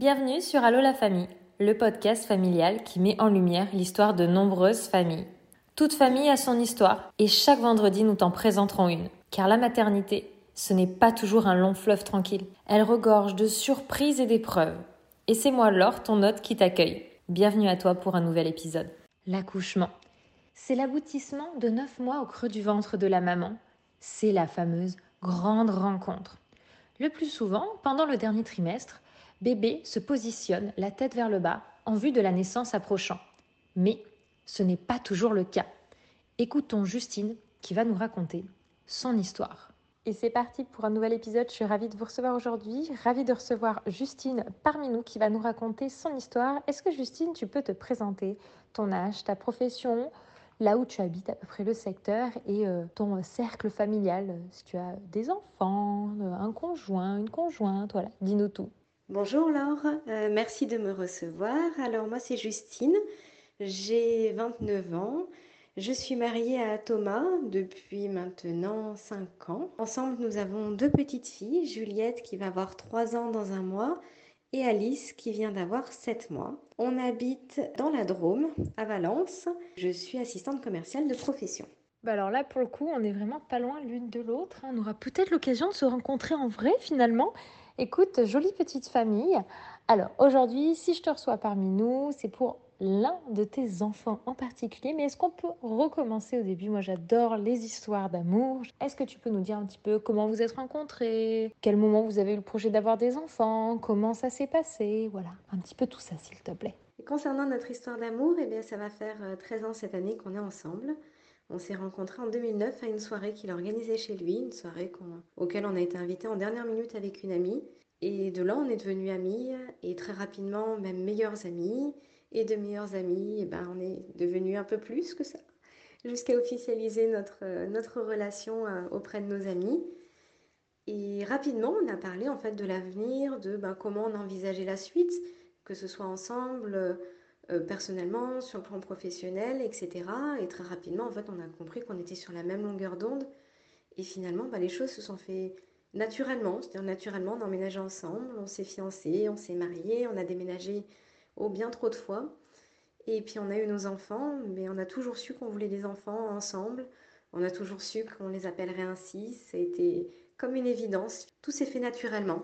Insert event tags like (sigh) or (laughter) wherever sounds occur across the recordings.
Bienvenue sur Allo la famille, le podcast familial qui met en lumière l'histoire de nombreuses familles. Toute famille a son histoire et chaque vendredi nous t'en présenterons une. Car la maternité, ce n'est pas toujours un long fleuve tranquille. Elle regorge de surprises et d'épreuves. Et c'est moi Laure, ton hôte, qui t'accueille. Bienvenue à toi pour un nouvel épisode. L'accouchement. C'est l'aboutissement de neuf mois au creux du ventre de la maman. C'est la fameuse grande rencontre. Le plus souvent, pendant le dernier trimestre, bébé se positionne la tête vers le bas en vue de la naissance approchant. Mais ce n'est pas toujours le cas. Écoutons Justine qui va nous raconter son histoire. Et c'est parti pour un nouvel épisode. Je suis ravie de vous recevoir aujourd'hui. Ravie de recevoir Justine parmi nous qui va nous raconter son histoire. Est-ce que Justine, tu peux te présenter ton âge, ta profession, là où tu habites à peu près le secteur et euh, ton cercle familial? Si tu as des enfants, un conjoint, une conjointe, voilà, dis-nous tout. Bonjour Laure, euh, merci de me recevoir. Alors moi c'est Justine, j'ai 29 ans. Je suis mariée à Thomas depuis maintenant 5 ans. Ensemble, nous avons deux petites filles, Juliette qui va avoir 3 ans dans un mois et Alice qui vient d'avoir 7 mois. On habite dans la Drôme, à Valence. Je suis assistante commerciale de profession. Bah alors là, pour le coup, on est vraiment pas loin l'une de l'autre. On aura peut-être l'occasion de se rencontrer en vrai finalement. Écoute, jolie petite famille. Alors aujourd'hui, si je te reçois parmi nous, c'est pour l'un de tes enfants en particulier. Mais est-ce qu'on peut recommencer au début? Moi, j'adore les histoires d'amour. Est-ce que tu peux nous dire un petit peu comment vous êtes rencontrés? Quel moment vous avez eu le projet d'avoir des enfants? Comment ça s'est passé? Voilà, un petit peu tout ça, s'il te plaît. concernant notre histoire d'amour, eh bien, ça va faire 13 euh, ans cette année qu'on est ensemble. On s'est rencontrés en 2009 à une soirée qu'il organisait chez lui, une soirée auquel on a été invité en dernière minute avec une amie. Et de là, on est devenus amis et très rapidement, même meilleurs amis. Et de meilleurs amis, et ben, on est devenus un peu plus que ça, jusqu'à officialiser notre, notre relation euh, auprès de nos amis. Et rapidement, on a parlé en fait de l'avenir, de ben, comment on envisageait la suite, que ce soit ensemble, personnellement, sur le plan professionnel, etc. Et très rapidement, en fait, on a compris qu'on était sur la même longueur d'onde. Et finalement, bah, les choses se sont fait naturellement. C'est-à-dire, naturellement, on a emménagé ensemble, on s'est fiancés, on s'est mariés, on a déménagé au bien trop de fois. Et puis, on a eu nos enfants, mais on a toujours su qu'on voulait des enfants ensemble. On a toujours su qu'on les appellerait ainsi. Ça a été comme une évidence. Tout s'est fait naturellement.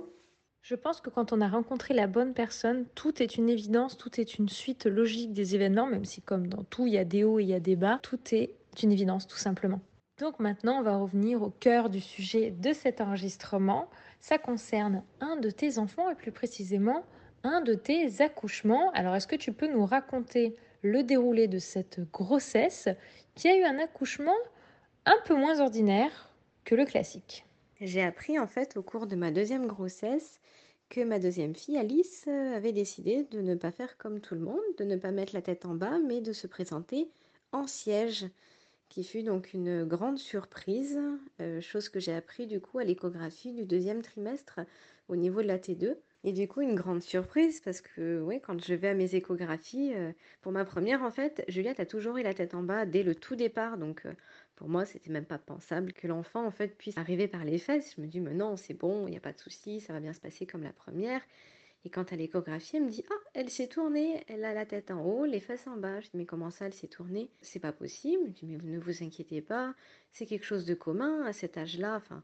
Je pense que quand on a rencontré la bonne personne, tout est une évidence, tout est une suite logique des événements, même si comme dans tout, il y a des hauts et il y des bas, tout est une évidence tout simplement. Donc maintenant, on va revenir au cœur du sujet de cet enregistrement. Ça concerne un de tes enfants et plus précisément un de tes accouchements. Alors est-ce que tu peux nous raconter le déroulé de cette grossesse qui a eu un accouchement un peu moins ordinaire que le classique? J'ai appris en fait au cours de ma deuxième grossesse que ma deuxième fille, Alice, euh, avait décidé de ne pas faire comme tout le monde, de ne pas mettre la tête en bas, mais de se présenter en siège, qui fut donc une grande surprise, euh, chose que j'ai appris du coup à l'échographie du deuxième trimestre au niveau de la T2. Et du coup, une grande surprise parce que, quand je vais à mes échographies, euh, pour ma première, en fait, Juliette a toujours eu la tête en bas dès le tout départ. Donc, pour moi, c'était même pas pensable que l'enfant, en fait, puisse arriver par les fesses. Je me dis, mais non, c'est bon, il n'y a pas de souci, ça va bien se passer comme la première. Et quand à l'échographie, elle me dit, ah, elle s'est tournée, elle a la tête en haut, les fesses en bas. Je dis, mais comment ça, elle s'est tournée? C'est pas possible. Je dis, mais ne vous inquiétez pas, c'est quelque chose de commun à cet âge-là, enfin,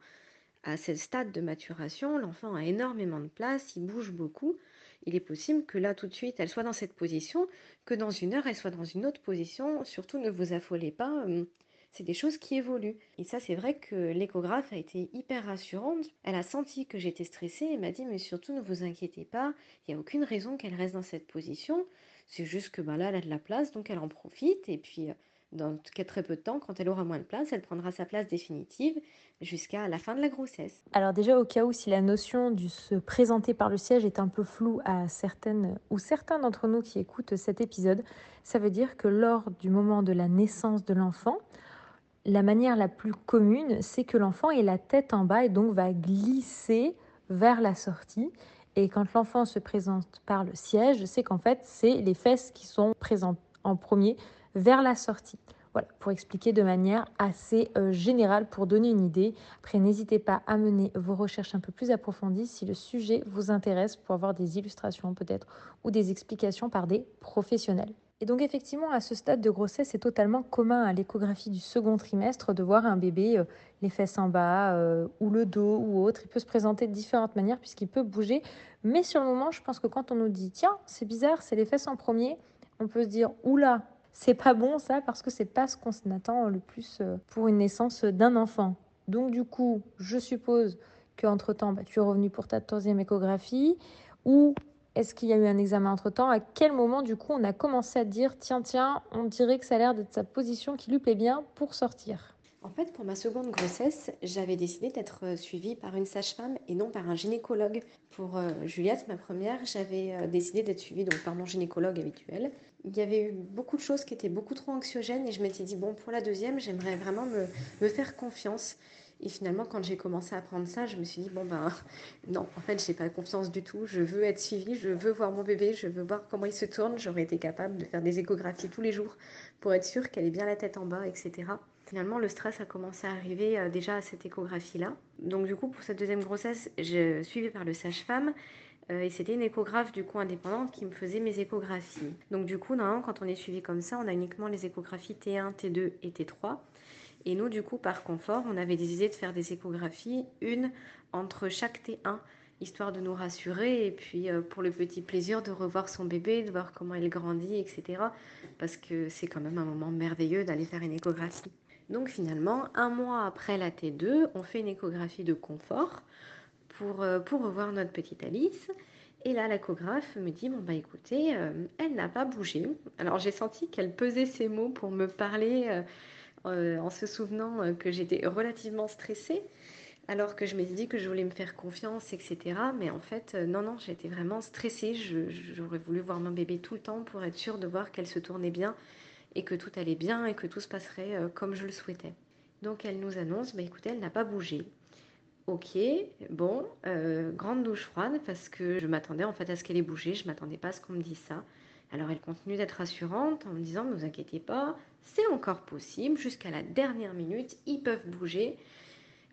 à ce stade de maturation, l'enfant a énormément de place, il bouge beaucoup. Il est possible que là, tout de suite, elle soit dans cette position, que dans une heure, elle soit dans une autre position. Surtout, ne vous affolez pas. C'est des choses qui évoluent. Et ça, c'est vrai que l'échographe a été hyper rassurante. Elle a senti que j'étais stressée et m'a dit, mais surtout ne vous inquiétez pas, il n'y a aucune raison qu'elle reste dans cette position. C'est juste que ben là, elle a de la place, donc elle en profite. Et puis, euh, dans très peu de temps, quand elle aura moins de place, elle prendra sa place définitive jusqu'à la fin de la grossesse. Alors déjà au cas où si la notion du se présenter par le siège est un peu floue à certaines ou certains d'entre nous qui écoutent cet épisode, ça veut dire que lors du moment de la naissance de l'enfant, la manière la plus commune, c'est que l'enfant ait la tête en bas et donc va glisser vers la sortie. Et quand l'enfant se présente par le siège, c'est qu'en fait, c'est les fesses qui sont présentes en premier vers la sortie. Voilà, pour expliquer de manière assez euh, générale, pour donner une idée. Après, n'hésitez pas à mener vos recherches un peu plus approfondies si le sujet vous intéresse pour avoir des illustrations peut-être ou des explications par des professionnels. Et donc effectivement, à ce stade de grossesse, c'est totalement commun à l'échographie du second trimestre de voir un bébé, euh, les fesses en bas, euh, ou le dos, ou autre. Il peut se présenter de différentes manières puisqu'il peut bouger. Mais sur le moment, je pense que quand on nous dit, tiens, c'est bizarre, c'est les fesses en premier, on peut se dire, oula, c'est pas bon ça, parce que c'est pas ce qu'on attend le plus euh, pour une naissance d'un enfant. Donc du coup, je suppose qu'entre-temps, bah, tu es revenu pour ta troisième échographie, ou est-ce qu'il y a eu un examen entre-temps? À quel moment, du coup, on a commencé à dire tiens, tiens, on dirait que ça a l'air d'être sa position qui lui plaît bien pour sortir? En fait, pour ma seconde grossesse, j'avais décidé d'être euh, suivie par une sage-femme et non par un gynécologue. Pour euh, Juliette, ma première, j'avais euh, décidé d'être suivie donc, par mon gynécologue habituel. Il y avait eu beaucoup de choses qui étaient beaucoup trop anxiogènes et je m'étais dit, bon, pour la deuxième, j'aimerais vraiment me, me faire confiance. Et finalement, quand j'ai commencé à apprendre ça, je me suis dit, bon ben (laughs) non, en fait, j'ai pas confiance du tout. Je veux être suivie, je veux voir mon bébé, je veux voir comment il se tourne. J'aurais été capable de faire des échographies tous les jours pour être sûre qu'elle est bien la tête en bas, etc. Finalement, le stress a commencé à arriver euh, déjà à cette échographie-là. Donc du coup, pour cette deuxième grossesse, je suis suivie par le sage-femme. Euh, et c'était une échographe du coup indépendante qui me faisait mes échographies. Donc du coup, normalement, quand on est suivi comme ça, on a uniquement les échographies T1, T2 et T3. Et nous, du coup, par confort, on avait décidé de faire des échographies, une entre chaque T1, histoire de nous rassurer, et puis euh, pour le petit plaisir de revoir son bébé, de voir comment elle grandit, etc. Parce que c'est quand même un moment merveilleux d'aller faire une échographie. Donc finalement, un mois après la T2, on fait une échographie de confort pour, euh, pour revoir notre petite Alice. Et là, l'échographe me dit, bon bah écoutez, euh, elle n'a pas bougé. Alors j'ai senti qu'elle pesait ses mots pour me parler en se souvenant euh, que j'étais relativement stressée, alors que je m'étais dit que je voulais me faire confiance, etc. Mais en fait, euh, non, non, j'étais vraiment stressée. J'aurais voulu voir mon bébé tout le temps pour être sûre de voir qu'elle se tournait bien et que tout allait bien et que tout se passerait comme je le souhaitais. Donc elle nous annonce, bah, écoutez, elle n'a pas bougé. Ok, bon, grande douche froide parce que je m'attendais en fait à ce qu'elle ait bougé, je m'attendais pas à ce qu'on me dise ça. Alors elle continue d'être rassurante en me disant ne vous inquiétez pas, c'est encore possible, jusqu'à la dernière minute, ils peuvent bouger.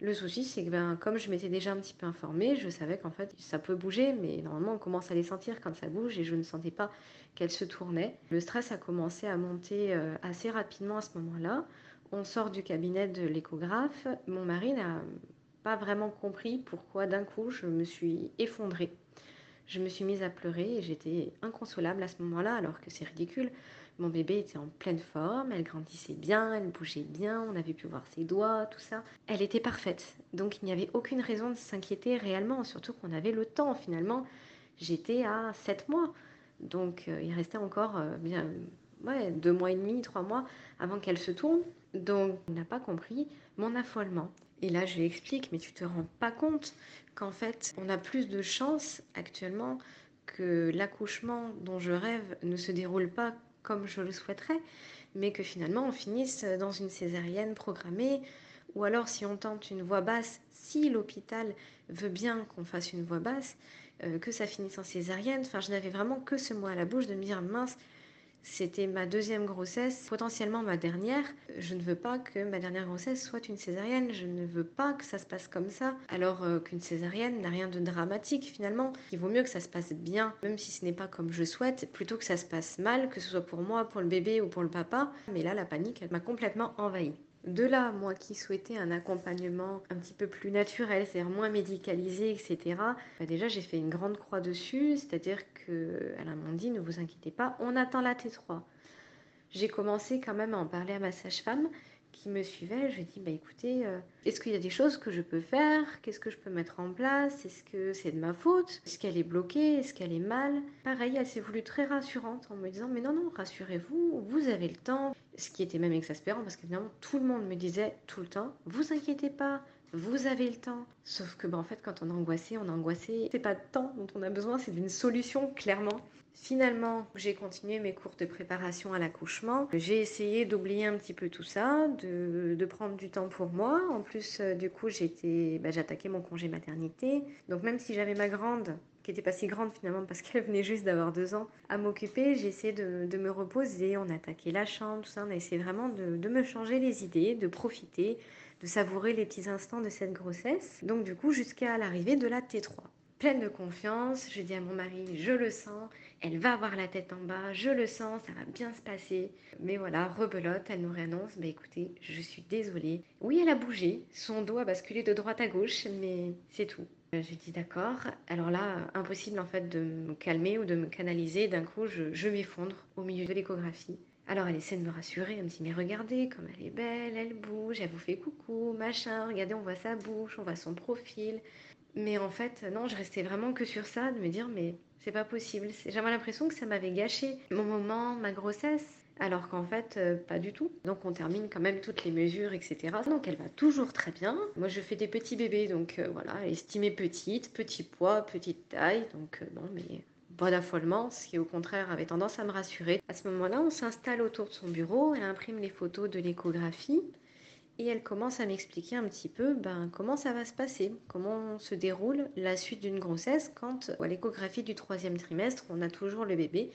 Le souci, c'est que ben, comme je m'étais déjà un petit peu informée, je savais qu'en fait ça peut bouger, mais normalement on commence à les sentir quand ça bouge et je ne sentais pas qu'elle se tournait. Le stress a commencé à monter euh, assez rapidement à ce moment-là. On sort du cabinet de l'échographe. Mon mari n'a pas vraiment compris pourquoi d'un coup je me suis effondrée je me suis mise à pleurer et j'étais inconsolable à ce moment-là, alors que c'est ridicule. Mon bébé était en pleine forme, elle grandissait bien, elle bougeait bien, on avait pu voir ses doigts, tout ça. Elle était parfaite, donc il n'y avait aucune raison de s'inquiéter réellement, surtout qu'on avait le temps finalement. J'étais à 7 mois, donc euh, il restait encore euh, bien deux mois et demi, trois mois avant qu'elle se tourne. Donc on n'a pas compris mon affolement. Et là, je lui explique, mais tu te rends pas compte qu'en fait, on a plus de chances actuellement que l'accouchement dont je rêve ne se déroule pas comme je le souhaiterais, mais que finalement on finisse dans une césarienne programmée, ou alors si on tente une voix basse, si l'hôpital veut bien qu'on fasse une voix basse, euh, que ça finisse en césarienne. Enfin, je n'avais vraiment que ce mot à la bouche de me dire mince, c'était ma deuxième grossesse, potentiellement ma dernière. Je ne veux pas que ma dernière grossesse soit une césarienne. Je ne veux pas que ça se passe comme ça. Alors euh, qu'une césarienne n'a rien de dramatique finalement. Il vaut mieux que ça se passe bien, même si ce n'est pas comme je souhaite, plutôt que ça se passe mal, que ce soit pour moi, pour le bébé ou pour le papa. Mais là, la panique, m'a complètement envahie. De là, moi qui souhaitais un accompagnement un petit peu plus naturel, c'est-à-dire moins médicalisé, etc., bah déjà j'ai fait une grande croix dessus, c'est-à-dire qu'elle m'a dit ne vous inquiétez pas, on attend la T3. J'ai commencé quand même à en parler à ma sage-femme qui me suivait. Je lui ai dit bah écoutez, euh, est-ce qu'il y a des choses que je peux faire? Qu'est-ce que je peux mettre en place? Est-ce que c'est de ma faute? Est-ce qu'elle est bloquée? Est-ce qu'elle est mal? Pareil, elle s'est voulue très rassurante en me disant mais non, non, rassurez-vous, vous avez le temps, ce qui était même exaspérant parce qu'évidemment tout le monde me disait tout le temps vous inquiétez pas vous avez le temps. Sauf que bah, en fait quand on est angoissé, on est angoissé. C'est pas de temps dont on a besoin, c'est d'une solution clairement. Finalement, j'ai continué mes cours de préparation à l'accouchement. J'ai essayé d'oublier un petit peu tout ça, de, prendre du temps pour moi. En plus, euh, du coup, bah, j'attaquais mon congé maternité. Donc même si j'avais ma grande qui n'était pas si grande finalement parce qu'elle venait juste d'avoir deux ans, à m'occuper. J'ai essayé de, me reposer, on a attaqué la chambre, tout ça. On a essayé vraiment de, de me changer les idées, de profiter, de savourer les petits instants de cette grossesse. Donc du coup, jusqu'à l'arrivée de la T3 pleine de confiance. Je dis à mon mari, je le sens, elle va avoir la tête en bas, je le sens, ça va bien se passer. Mais voilà, rebelote, elle nous réannonce, bah écoutez, je suis désolée. Oui, elle a bougé, son dos a basculé de droite à gauche, mais c'est tout. Euh, j'ai dit d'accord. Alors là, impossible en fait de me calmer ou de me canaliser. D'un coup, je, je m'effondre au milieu de l'échographie. Alors elle essaie de me rassurer, elle me dit mais regardez comme elle est belle, elle bouge, elle vous fait coucou, machin, regardez on voit sa bouche, on voit son profil. Mais en fait, non, je restais vraiment que sur ça, de me dire, mais c'est pas possible. J'avais l'impression que ça m'avait gâché mon moment, ma grossesse, alors qu'en fait, euh, pas du tout. Donc on termine quand même toutes les mesures, etc. Donc elle va toujours très bien. Moi, je fais des petits bébés, donc euh, voilà, estimée petite, petit poids, petite taille. Donc euh, non, mais pas d'affolement, ce qui au contraire avait tendance à me rassurer. À ce moment-là, on s'installe autour de son bureau, elle imprime les photos de l'échographie et elle commence à m'expliquer un petit peu ben, comment ça va se passer, comment se déroule la suite d'une grossesse quand à l'échographie du troisième trimestre, on a toujours le bébé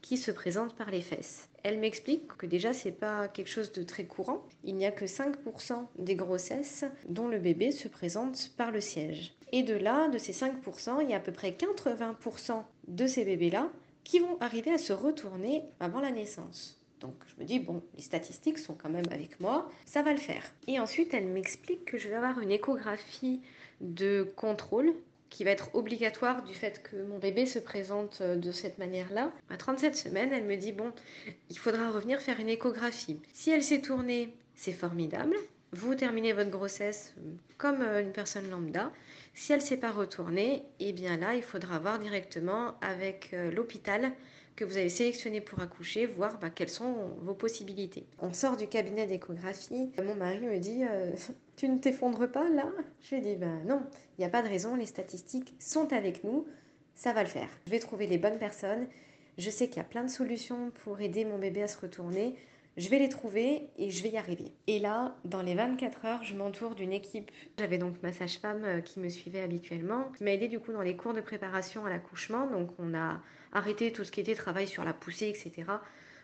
qui se présente par les fesses. Elle m'explique que déjà c'est pas quelque chose de très courant. Il n'y a que 5% des grossesses dont le bébé se présente par le siège. Et de là, de ces 5%, il y a à peu près 80% de ces bébés-là qui vont arriver à se retourner avant la naissance. Donc je me dis, bon, les statistiques sont quand même avec moi, ça va le faire. Et ensuite, elle m'explique que je vais avoir une échographie de contrôle qui va être obligatoire du fait que mon bébé se présente euh, de cette manière-là. À 37 semaines, elle me dit, bon, il faudra revenir faire une échographie. Si elle s'est tournée, c'est formidable. Vous terminez votre grossesse euh, comme euh, une personne lambda. Si elle ne s'est pas retournée, eh bien là, il faudra voir directement avec l'hôpital que vous avez sélectionné pour accoucher, voir bah, quelles sont vos possibilités. On sort du cabinet d'échographie. Mon mari me dit euh, (laughs) Tu ne t'effondres pas là? Je lui dis Ben non, il n'y a pas de raison, les statistiques sont avec nous, ça va le faire. Je vais trouver les bonnes personnes. Je sais qu'il y a plein de solutions pour aider mon bébé à se retourner. Je vais les trouver et je vais y arriver. Et là, dans les 24 heures, je m'entoure d'une équipe. J'avais donc ma sage-femme euh, qui me suivait habituellement, qui m'a aidé du coup dans les cours de préparation à l'accouchement. Donc on a arrêter tout ce qui était travail sur la poussée, etc.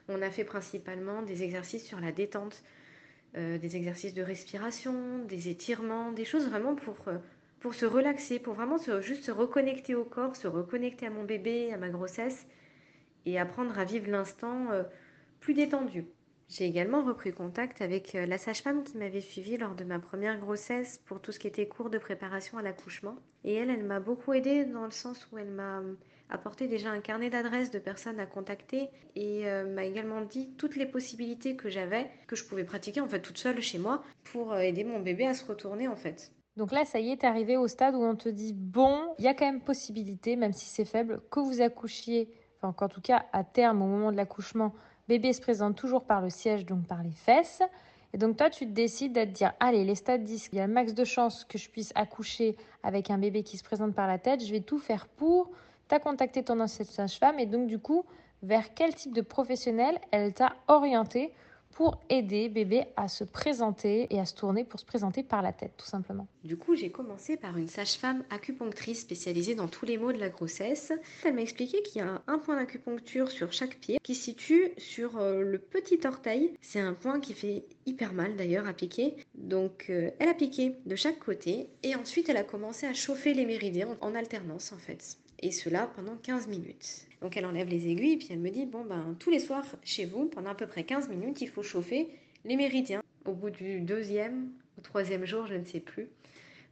On a fait principalement des exercices sur la détente, euh, des exercices de respiration, des étirements, des choses vraiment pour, euh, pour se relaxer, pour vraiment se, juste se reconnecter au corps, se reconnecter à mon bébé, à ma grossesse et apprendre à vivre l'instant euh, plus détendu. J'ai également repris contact avec la sage-femme qui m'avait suivie lors de ma première grossesse pour tout ce qui était cours de préparation à l'accouchement. Et elle, elle m'a beaucoup aidée dans le sens où elle m'a apporté déjà un carnet d'adresses de personnes à contacter et euh, m'a également dit toutes les possibilités que j'avais, que je pouvais pratiquer en fait toute seule chez moi pour euh, aider mon bébé à se retourner en fait. Donc là, ça y est, tu arrivé au stade où on te dit bon, il y a quand même possibilité, même si c'est faible, que vous accouchiez, enfin qu'en tout cas à terme, au moment de l'accouchement, bébé se présente toujours par le siège, donc par les fesses. Et donc toi, tu te décides à te dire, allez, les stades disent qu'il y a le max de chances que je puisse accoucher avec un bébé qui se présente par la tête, je vais tout faire pour tu contacté ton ancienne sage-femme et donc du coup, vers quel type de professionnel elle t'a orienté pour aider bébé à se présenter et à se tourner pour se présenter par la tête, tout simplement? Du coup, j'ai commencé par une sage-femme acupunctrice spécialisée dans tous les maux de la grossesse. Elle m'a expliqué qu'il y a un point d'acupuncture sur chaque pied qui se situe sur euh, le petit orteil. C'est un point qui fait hyper mal d'ailleurs à piquer. Donc, euh, elle a piqué de chaque côté et ensuite elle a commencé à chauffer les méridiens en alternance en fait et cela pendant 15 minutes. Donc elle enlève les aiguilles, puis elle me dit, bon ben tous les soirs chez vous, pendant à peu près 15 minutes, il faut chauffer les méridiens. Au bout du deuxième ou troisième jour, je ne sais plus,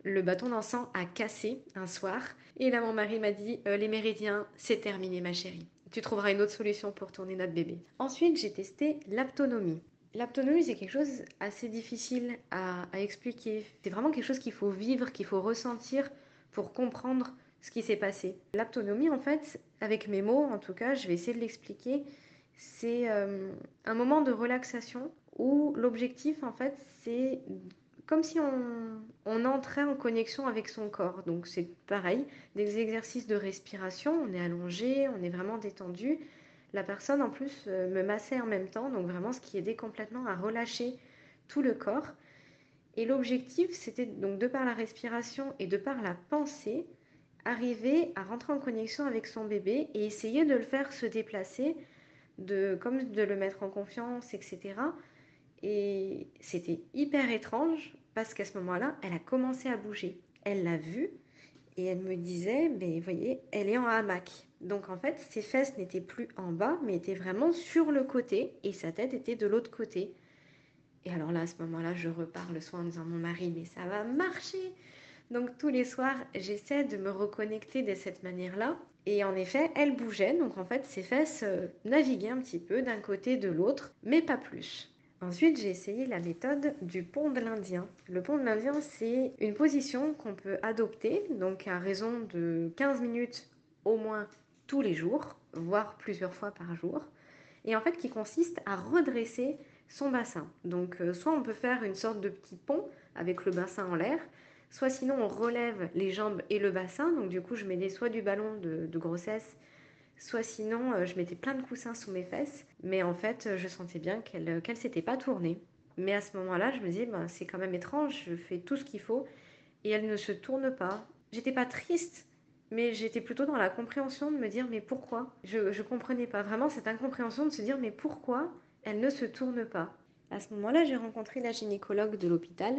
le bâton d'encens a cassé un soir. Et là, mon mari m'a dit, euh, les méridiens, c'est terminé ma chérie. Tu trouveras une autre solution pour tourner notre bébé. Ensuite, j'ai testé l'aptonomie. L'aptonomie, c'est quelque chose assez difficile à expliquer. C'est vraiment quelque chose qu'il faut vivre, qu'il faut ressentir pour comprendre ce qui s'est passé. L'autonomie, en fait, avec mes mots, en tout cas, je vais essayer de l'expliquer, c'est euh, un moment de relaxation où l'objectif, en fait, c'est comme si on, on, entrait en connexion avec son corps. Donc c'est pareil, des exercices de respiration, on est allongé, on est vraiment détendu. La personne en plus euh, me massait en même temps, donc vraiment ce qui aidait complètement à relâcher tout le corps. Et l'objectif, c'était donc de par la respiration et de par la pensée, arriver à rentrer en connexion avec son bébé et essayer de le faire se déplacer, de, comme de le mettre en confiance, etc. Et c'était hyper étrange parce qu'à ce moment-là, elle a commencé à bouger. Elle l'a vu et elle me disait, mais vous voyez, elle est en hamac. Donc en fait, ses fesses n'étaient plus en bas, mais étaient vraiment sur le côté et sa tête était de l'autre côté. Et alors là, à ce moment-là, je repars le soir en disant mon mari, mais ça va marcher. Donc tous les soirs, j'essaie de me reconnecter de cette manière-là. Et en effet, elle bougeait, donc en fait, ses fesses euh, naviguaient un petit peu d'un côté de l'autre, mais pas plus. Ensuite, j'ai essayé la méthode du pont de l'Indien. Le pont de l'Indien, c'est une position qu'on peut adopter, donc à raison de 15 minutes au moins tous les jours, voire plusieurs fois par jour, et en fait qui consiste à redresser son bassin. Donc euh, soit on peut faire une sorte de petit pont avec le bassin en l'air, soit sinon on relève les jambes et le bassin, donc du coup je mettais soit du ballon de, grossesse, soit sinon euh, je mettais plein de coussins sous mes fesses, mais en fait je sentais bien qu'elle euh, s'était pas tournée. Mais à ce moment-là, je me disais, ben, c'est quand même étrange, je fais tout ce qu'il faut et elle ne se tourne pas. J'étais pas triste, mais j'étais plutôt dans la compréhension de me dire, mais pourquoi? Je ne comprenais pas vraiment cette incompréhension de se dire, mais pourquoi elle ne se tourne pas? À ce moment-là, j'ai rencontré la gynécologue de l'hôpital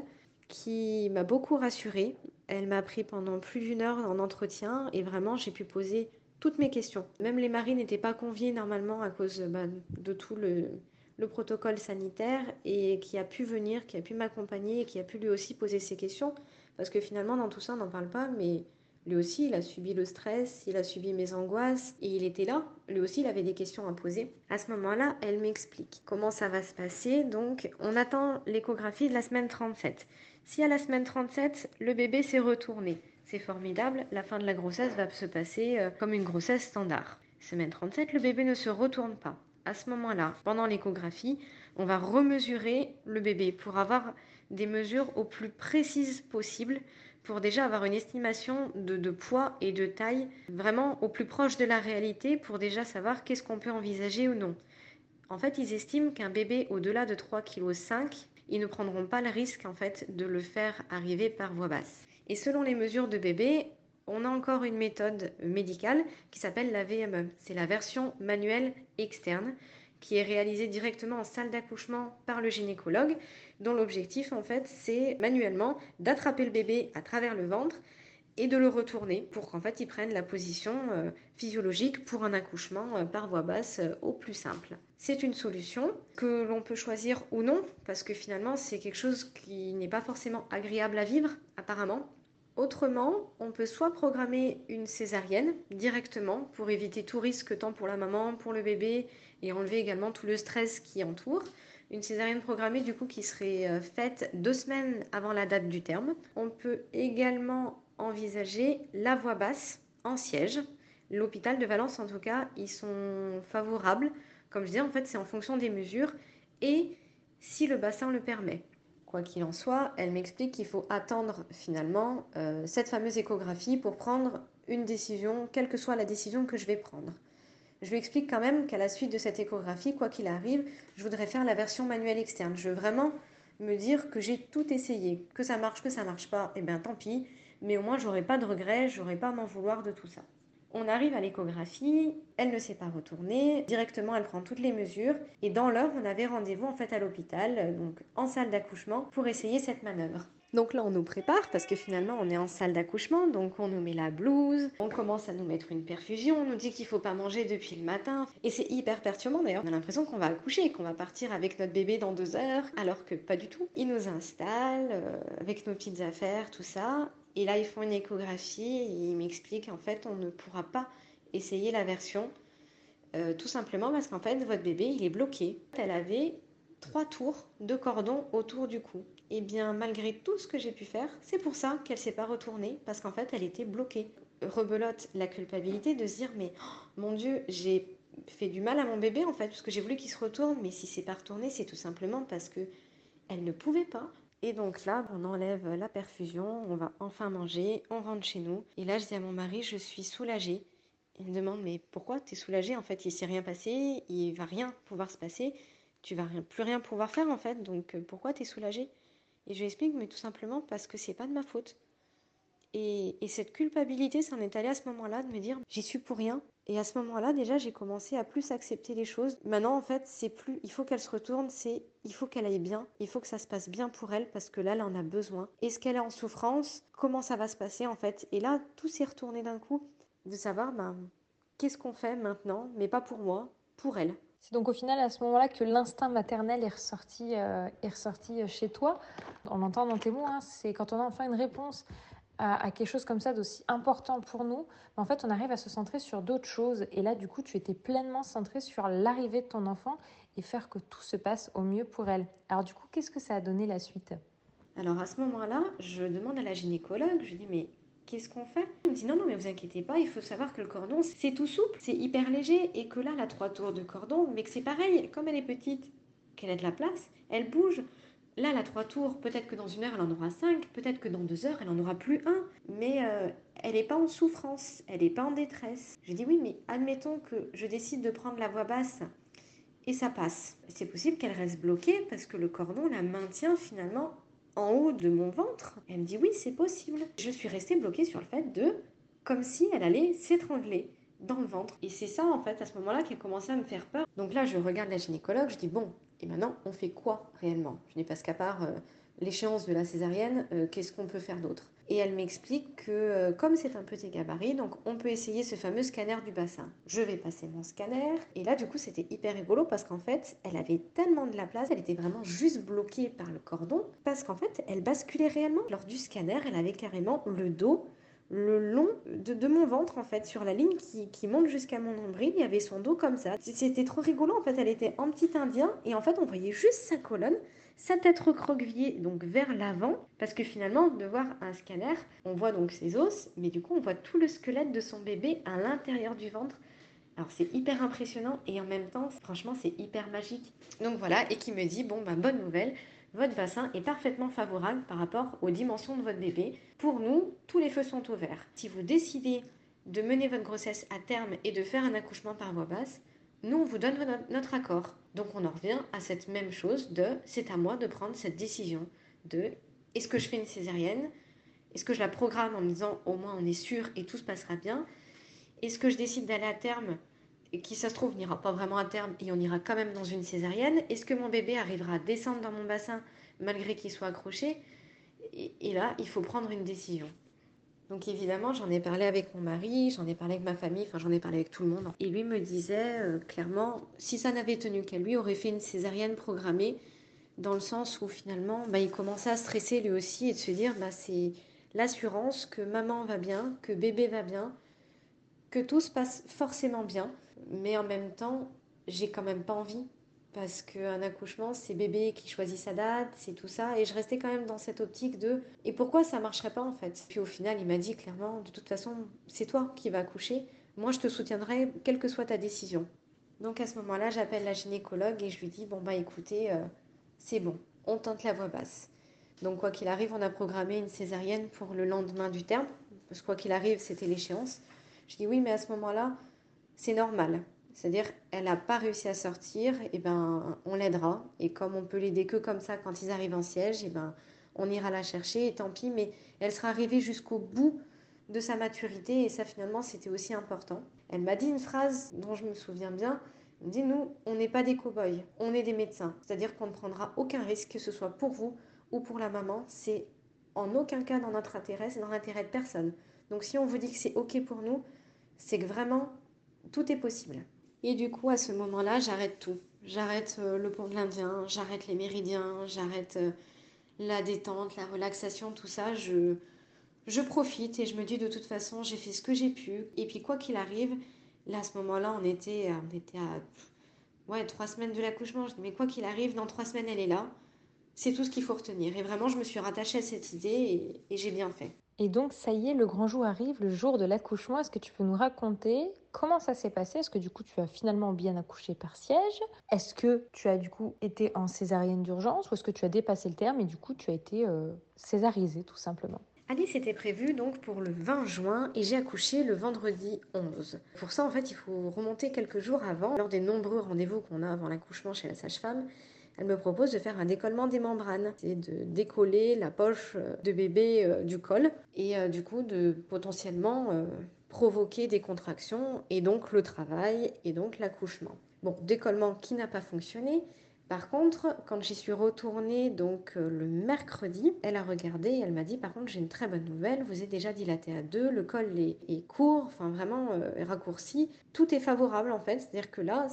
qui m'a beaucoup rassurée. Elle m'a pris pendant plus d'une heure en entretien et vraiment j'ai pu poser toutes mes questions. Même les maris n'étaient pas conviés normalement à cause bah, de tout le, le, protocole sanitaire et qui a pu venir, qui a pu m'accompagner et qui a pu lui aussi poser ses questions. Parce que finalement, dans tout ça, on n'en parle pas, mais lui aussi, il a subi le stress, il a subi mes angoisses et il était là. Lui aussi, il avait des questions à poser. À ce moment-là, elle m'explique comment ça va se passer. Donc, on attend l'échographie de la semaine 37. Si à la semaine 37, le bébé s'est retourné, c'est formidable, la fin de la grossesse va se passer euh, comme une grossesse standard. Semaine 37, le bébé ne se retourne pas. À ce moment-là, pendant l'échographie, on va remesurer le bébé pour avoir des mesures au plus précises possible pour déjà avoir une estimation de, poids et de taille vraiment au plus proche de la réalité pour déjà savoir qu'est-ce qu'on peut envisager ou non. En fait, ils estiment qu'un bébé au-delà de 3,5 kg, ils ne prendront pas le risque en fait de le faire arriver par voie basse. Et selon les mesures de bébé, on a encore une méthode médicale qui s'appelle la VME. C'est la version manuelle externe qui est réalisée directement en salle d'accouchement par le gynécologue dont l'objectif en fait c'est manuellement d'attraper le bébé à travers le ventre et de le retourner pour qu'en fait il prenne la position euh, physiologique pour un accouchement euh, par voie basse euh, au plus simple. C'est une solution que l'on peut choisir ou non parce que finalement c'est quelque chose qui n'est pas forcément agréable à vivre apparemment. Autrement, on peut soit programmer une césarienne directement pour éviter tout risque tant pour la maman, pour le bébé et enlever également tout le stress qui entoure, une césarienne programmée du coup qui serait euh, faite deux semaines avant la date du terme. On peut également envisager la voie basse en siège. L'hôpital de Valence en tout cas, ils sont favorables. Comme je disais, en fait, c'est en fonction des mesures et si le bassin le permet. Quoi qu'il en soit, elle m'explique qu'il faut attendre finalement euh, cette fameuse échographie pour prendre une décision, quelle que soit la décision que je vais prendre. Je lui explique quand même qu'à la suite de cette échographie, quoi qu'il arrive, je voudrais faire la version manuelle externe. Je veux vraiment me dire que j'ai tout essayé, que ça marche, que ça marche pas, et eh bien tant pis, mais au moins j'aurai pas de regrets, j'aurai pas à m'en vouloir de tout ça. On arrive à l'échographie, elle ne s'est pas retournée, directement elle prend toutes les mesures et dans l'heure on avait rendez-vous en fait à l'hôpital, donc en salle d'accouchement pour essayer cette manœuvre. Donc là, on nous prépare parce que finalement, on est en salle d'accouchement, donc on nous met la blouse, on commence à nous mettre une perfusion, on nous dit qu'il faut pas manger depuis le matin. Et c'est hyper perturbant d'ailleurs. On a l'impression qu'on va accoucher, qu'on va partir avec notre bébé dans deux heures, alors que pas du tout. Ils nous installent euh, avec nos petites affaires, tout ça. Et là, ils font une échographie et ils m'expliquent en fait, on ne pourra pas essayer la version. Euh, tout simplement parce qu'en fait, votre bébé, il est bloqué. Elle avait trois tours de cordon autour du cou. Et eh bien, malgré tout ce que j'ai pu faire, c'est pour ça qu'elle s'est pas retournée, parce qu'en fait, elle était bloquée. Rebelote la culpabilité de se dire, mais oh, mon Dieu, j'ai fait du mal à mon bébé en fait, parce que j'ai voulu qu'il se retourne, mais si c'est pas retourné, c'est tout simplement parce que elle ne pouvait pas. Et donc là, on enlève la perfusion, on va enfin manger, on rentre chez nous. Et là, je dis à mon mari, je suis soulagée. Il me demande, mais pourquoi tu es soulagée En fait, il s'est rien passé, il va rien pouvoir se passer tu vas plus rien pouvoir faire en fait, donc euh, pourquoi tu es soulagée? Et je lui explique, mais tout simplement parce que c'est pas de ma faute. Et, cette culpabilité s'en est allée à ce moment-là de me dire j'y suis pour rien. Et à ce moment-là, déjà, j'ai commencé à plus accepter les choses. Maintenant, en fait, c'est plus il faut qu'elle se retourne, c'est il faut qu'elle aille bien, il faut que ça se passe bien pour elle parce que là, elle en a besoin. Est-ce qu'elle est en souffrance? Comment ça va se passer en fait? Et là, tout s'est retourné d'un coup de savoir ben, qu'est-ce qu'on fait maintenant, mais pas pour moi, pour elle. C'est donc au final à ce moment-là que l'instinct maternel est ressorti, euh, est ressorti chez toi. On l'entend dans tes mots, hein, c'est quand on a enfin une réponse à, quelque chose comme ça d'aussi important pour nous, en fait, on arrive à se centrer sur d'autres choses. Et là, du coup, tu étais pleinement centré sur l'arrivée de ton enfant et faire que tout se passe au mieux pour elle. Alors, du coup, qu'est-ce que ça a donné la suite? Alors, à ce moment-là, je demande à la gynécologue, je dis, mais qu'est-ce qu'on fait? Me dit, non, non, mais vous inquiétez pas, il faut savoir que le cordon, c'est tout souple, c'est hyper léger, et que là, la trois tours de cordon, mais que c'est pareil, comme elle est petite, qu'elle a de la place, elle bouge. Là, elle a trois tours, peut-être que dans une heure, elle en aura cinq, peut-être que dans deux heures, elle en aura plus un, mais euh, elle n'est pas en souffrance, elle n'est pas en détresse. Je dis oui, mais admettons que je décide de prendre la voix basse et ça passe. C'est possible qu'elle reste bloquée parce que le cordon la maintient finalement en haut de mon ventre. Elle me dit oui, c'est possible. Je suis restée bloquée sur le fait de comme si elle allait s'étrangler dans le ventre. Et c'est ça, en fait, à ce moment-là, qui a commencé à me faire peur. Donc là, je regarde la gynécologue, je dis, bon, et maintenant, on fait quoi réellement? Je n'ai pas qu'à part euh, l'échéance de la césarienne, euh, qu'est-ce qu'on peut faire d'autre? Et elle m'explique que euh, comme c'est un petit gabarit, donc on peut essayer ce fameux scanner du bassin. Je vais passer mon scanner, et là, du coup, c'était hyper rigolo parce qu'en fait, elle avait tellement de la place, elle était vraiment juste bloquée par le cordon, parce qu'en fait, elle basculait réellement. Lors du scanner, elle avait carrément le dos le long de, mon ventre en fait, sur la ligne qui, monte jusqu'à mon nombril, il y avait son dos comme ça. C'était trop rigolo en fait, elle était en petit indien et en fait on voyait juste sa colonne, sa tête recroquevillée donc vers l'avant parce que finalement de voir un scanner, on voit donc ses os, mais du coup on voit tout le squelette de son bébé à l'intérieur du ventre. Alors c'est hyper impressionnant et en même temps franchement c'est hyper magique. Donc voilà et qui me dit bon ben bonne nouvelle, votre bassin est parfaitement favorable par rapport aux dimensions de votre bébé. Pour nous, tous les feux sont ouverts. Si vous décidez de mener votre grossesse à terme et de faire un accouchement par voie basse, nous, on vous donne notre accord. Donc on en revient à cette même chose de c'est à moi de prendre cette décision de est-ce que je fais une césarienne? Est-ce que je la programme en me disant au moins on est sûr et tout se passera bien? Est-ce que je décide d'aller à terme qui, ça se trouve, n'ira pas vraiment à terme et on ira quand même dans une césarienne? Est-ce que mon bébé arrivera à descendre dans mon bassin malgré qu'il soit accroché? Et, là, il faut prendre une décision. Donc évidemment, j'en ai parlé avec mon mari, j'en ai parlé avec ma famille, enfin j'en ai parlé avec tout le monde. Et lui me disait euh, clairement, si ça n'avait tenu qu'à lui, aurait fait une césarienne programmée, dans le sens où finalement, bah, il commençait à stresser lui aussi et de se dire, bah, c'est l'assurance que maman va bien, que bébé va bien, que tout se passe forcément bien mais en même temps, j'ai quand même pas envie parce qu'un accouchement, c'est bébé qui choisit sa date, c'est tout ça. Et je restais quand même dans cette optique de et pourquoi ça marcherait pas en fait? Puis au final, il m'a dit clairement de toute façon, c'est toi qui vas accoucher. Moi, je te soutiendrai quelle que soit ta décision. Donc à ce moment-là, j'appelle la gynécologue et je lui dis bon bah écoutez, euh, c'est bon, on tente la voix basse. Donc quoi qu'il arrive, on a programmé une césarienne pour le lendemain du terme parce que quoi qu'il arrive, c'était l'échéance. Je dis oui, mais à ce moment-là, c'est normal. C'est-à-dire, elle n'a pas réussi à sortir, et ben, on l'aidera. Et comme on peut l'aider que comme ça quand ils arrivent en siège, et ben, on ira la chercher, et tant pis, mais elle sera arrivée jusqu'au bout de sa maturité, et ça finalement, c'était aussi important. Elle m'a dit une phrase dont je me souviens bien. Elle me dit, nous, on n'est pas des cow-boys, on est des médecins. C'est-à-dire qu'on ne prendra aucun risque, que ce soit pour vous ou pour la maman. C'est en aucun cas dans notre intérêt, c'est dans l'intérêt de personne. Donc si on vous dit que c'est OK pour nous, c'est que vraiment tout est possible. Et du coup, à ce moment-là, j'arrête tout. J'arrête euh, le pont de l'Indien, j'arrête les méridiens, j'arrête euh, la détente, la relaxation, tout ça. Je, je profite et je me dis de toute façon, j'ai fait ce que j'ai pu. Et puis, quoi qu'il arrive, là, à ce moment-là, on était, on était à ouais, trois semaines de l'accouchement. Je dis, mais quoi qu'il arrive, dans trois semaines, elle est là. C'est tout ce qu'il faut retenir. Et vraiment, je me suis rattachée à cette idée et j'ai bien fait. Et donc, ça y est, le grand jour arrive, le jour de l'accouchement. Est-ce que tu peux nous raconter comment ça s'est passé? Est-ce que du coup, tu as finalement bien accouché par siège? Est-ce que tu as du coup été en césarienne d'urgence ou est-ce que tu as dépassé le terme et du coup, tu as été euh, césarisée tout simplement? Allez, c'était prévu donc pour le 20 juin et j'ai accouché le vendredi 11. Pour ça, en fait, il faut remonter quelques jours avant, lors des nombreux rendez-vous qu'on a avant l'accouchement chez la sage-femme. Elle me propose de faire un décollement des membranes, c'est de décoller la poche de bébé du col et du coup de potentiellement provoquer des contractions et donc le travail et donc l'accouchement. Bon, décollement qui n'a pas fonctionné, par contre, quand j'y suis retournée donc euh, le mercredi, elle a regardé et elle m'a dit par contre j'ai une très bonne nouvelle, vous êtes déjà dilaté à deux, le col est, court, enfin vraiment euh, raccourci, tout est favorable en fait, c'est-à-dire que là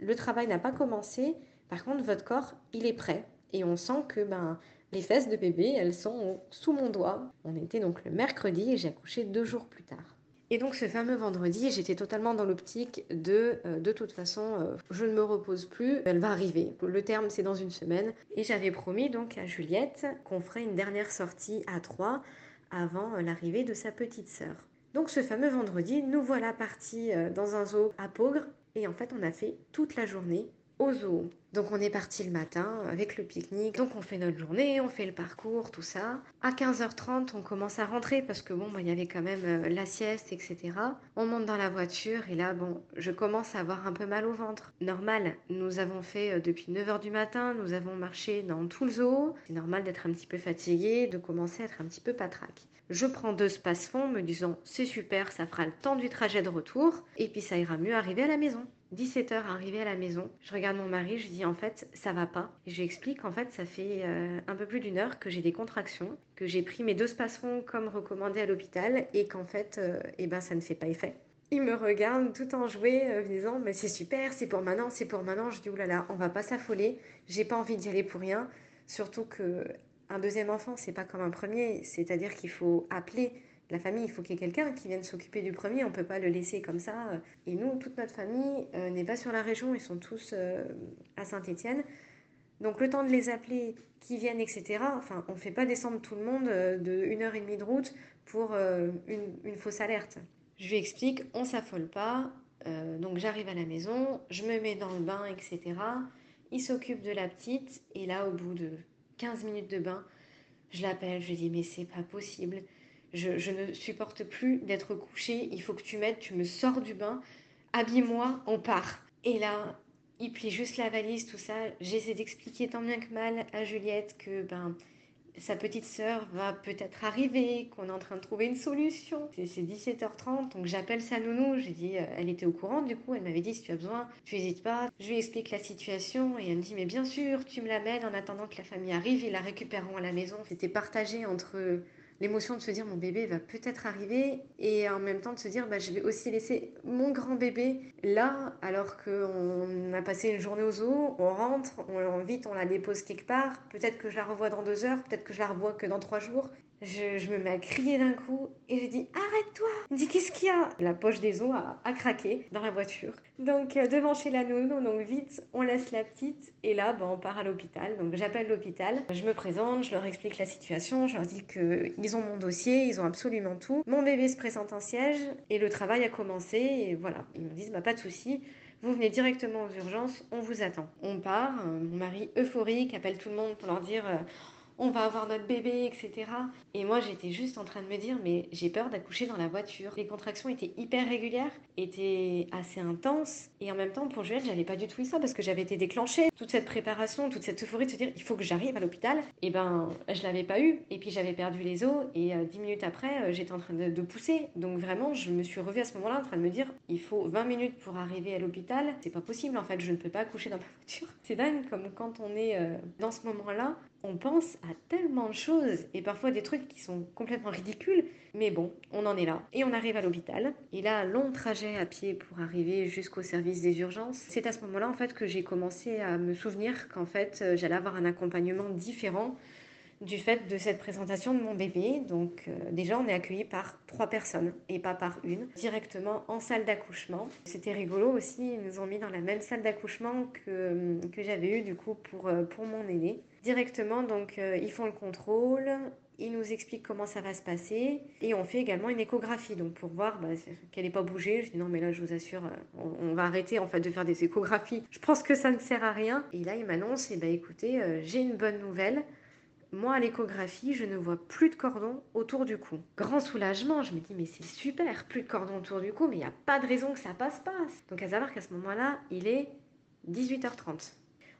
le travail n'a pas commencé, par contre votre corps il est prêt et on sent que ben les fesses de bébé elles sont sous mon doigt. On était donc le mercredi et j'ai accouché deux jours plus tard. Et donc ce fameux vendredi, j'étais totalement dans l'optique de euh, de toute façon, euh, je ne me repose plus, elle va arriver. Le terme c'est dans une semaine. Et j'avais promis donc à Juliette qu'on ferait une dernière sortie à trois avant euh, l'arrivée de sa petite sœur. Donc ce fameux vendredi, nous voilà partis dans un zoo à Pogre et en fait on a fait toute la journée Donc on est parti le matin avec le pique-nique. Donc on fait notre journée, on fait le parcours, tout ça. À 15h30, on commence à rentrer parce que bon, il y avait quand même euh, la sieste, etc. On monte dans la voiture et là, bon, je commence à avoir un peu mal au ventre. Normal, nous avons fait euh, depuis 9h du matin, nous avons marché dans tout le zoo. C'est normal d'être un petit peu fatigué, de commencer à être un petit peu patraque. Je prends deux space-fonds me disant c'est super, ça fera le temps du trajet de retour et puis ça ira mieux arriver à la maison. 17h arrivé à la maison, je regarde mon mari, je dis en fait ça va pas. Et qu'en fait ça fait euh, un peu plus d'une heure que j'ai des contractions, que j'ai pris mes deux spasserons comme recommandé à l'hôpital et qu'en fait euh, eh ben, ça ne fait pas effet. Il me regarde tout en jouet, euh, disant mais c'est super, c'est pour maintenant, c'est pour maintenant. Je dis oulala, on va pas s'affoler, j'ai pas envie d'y aller pour rien. Surtout que un deuxième enfant, c'est pas comme un premier, c'est-à-dire qu'il faut appeler la famille, il faut qu'il y ait quelqu'un qui vienne s'occuper du premier, on peut pas le laisser comme ça. Et nous, toute notre famille euh, n'est pas sur la région, ils sont tous euh, à Saint-Étienne. Donc le temps de les appeler, qui viennent, etc. Enfin, on ne fait pas descendre tout le monde euh, de une heure et demie de route pour une, une, fausse alerte. Je lui explique, on s'affole pas. donc j'arrive à la maison, je me mets dans le bain, etc. Il s'occupe de la petite et là, au bout de 15 minutes de bain, je l'appelle, je lui dis mais c'est pas possible je, ne supporte plus d'être couchée, il faut que tu m'aides, tu me sors du bain, habille-moi, on part. Et là, il plie juste la valise, tout ça. J'essaie d'expliquer tant bien que mal à Juliette que ben sa petite sœur va peut-être arriver, qu'on est en train de trouver une solution. C'est 17h30, donc j'appelle sa nounou. J'ai dit, euh, elle était au courant, du coup, elle m'avait dit si tu as besoin, tu n'hésites pas. Je lui explique la situation et elle me dit, mais bien sûr, tu me l'amènes en attendant que la famille arrive et la récupérons à la maison. C'était partagé entre l'émotion de se dire mon bébé va peut-être arriver et en même temps de se dire bah, je vais aussi laisser mon grand bébé là alors qu'on a passé une journée au zoo, on rentre, on, vite on la dépose quelque part, peut-être que je la revois dans deux heures, peut-être que je la revois que dans trois jours je, me mets à crier d'un coup et je dis arrête-toi. Il me dit qu'est-ce qu'il y a? La poche des os a, craqué dans la voiture. Donc euh, devant chez la nounou, donc vite on laisse la petite et là ben, on part à l'hôpital. Donc j'appelle l'hôpital, je me présente, je leur explique la situation, je leur dis qu'ils ont mon dossier, ils ont absolument tout. Mon bébé se présente en siège et le travail a commencé et voilà. Ils me disent bah, pas de souci. Vous venez directement aux urgences, on vous attend. On part, euh, mon mari euphorique appelle tout le monde pour leur dire euh, on va avoir notre bébé, etc. Et moi, j'étais juste en train de me dire, mais j'ai peur d'accoucher dans la voiture. Les contractions étaient hyper régulières, étaient assez intenses. Et en même temps, pour Juliette, j'avais pas du tout eu ça parce que j'avais été déclenchée. Toute cette préparation, toute cette euphorie de se dire, il faut que j'arrive à l'hôpital. Et ben, je l'avais pas eu. Et puis, j'avais perdu les os. Et euh, dix minutes après, euh, j'étais en train de, pousser. Donc, vraiment, je me suis revue à ce moment-là en train de me dire, il faut 20 minutes pour arriver à l'hôpital. C'est pas possible, en fait. Je ne peux pas accoucher dans ma voiture. (laughs) C'est dingue comme quand on est euh, dans ce moment-là, on pense à tellement de choses et parfois des trucs qui sont complètement ridicules. Mais bon, on en est là. Et on arrive à l'hôpital. Et là, long trajet à pied pour arriver jusqu'au service des urgences. C'est à ce moment-là, en fait, que j'ai commencé à me souvenir qu'en fait, euh, j'allais avoir un accompagnement différent du fait de cette présentation de mon bébé. Donc euh, déjà, on est accueilli par trois personnes et pas par une, directement en salle d'accouchement. C'était rigolo aussi, ils nous ont mis dans la même salle d'accouchement que, que j'avais eu du coup pour, euh, pour mon aîné. Directement, donc euh, ils font le contrôle, ils nous expliquent comment ça va se passer et on fait également une échographie donc pour voir bah, qu'elle n'est pas bougée. Je dis non mais là je vous assure, on, va arrêter en fait de faire des échographies. Je pense que ça ne sert à rien. Et là il m'annonce, et eh ben écoutez, j'ai une bonne nouvelle moi, à l'échographie, je ne vois plus de cordon autour du cou. Grand soulagement, je me dis, mais c'est super, plus de cordon autour du cou, mais il n'y a pas de raison que ça passe pas. Donc, à savoir qu'à ce moment-là, il est 18h30.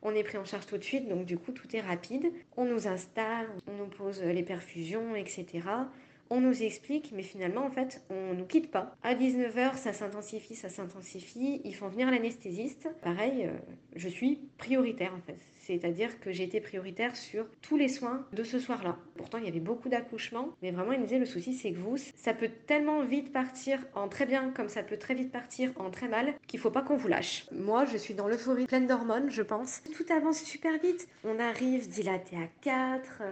On est pris en charge tout de suite, donc du coup tout est rapide. On nous installe, on nous pose les perfusions, etc on nous explique, mais finalement, en fait, on nous quitte pas. À 19h, ça s'intensifie, ça s'intensifie. Ils font venir l'anesthésiste. Pareil, euh, je suis prioritaire, en fait. C'est-à-dire que j'ai été prioritaire sur tous les soins de ce soir-là. Pourtant, il y avait beaucoup d'accouchements, mais vraiment, il me disait le souci, c'est que vous, ça peut tellement vite partir en très bien, comme ça peut très vite partir en très mal, qu'il faut pas qu'on vous lâche. Moi, je suis dans l'euphorie pleine d'hormones, je pense. Tout avance super vite. On arrive dilaté à 4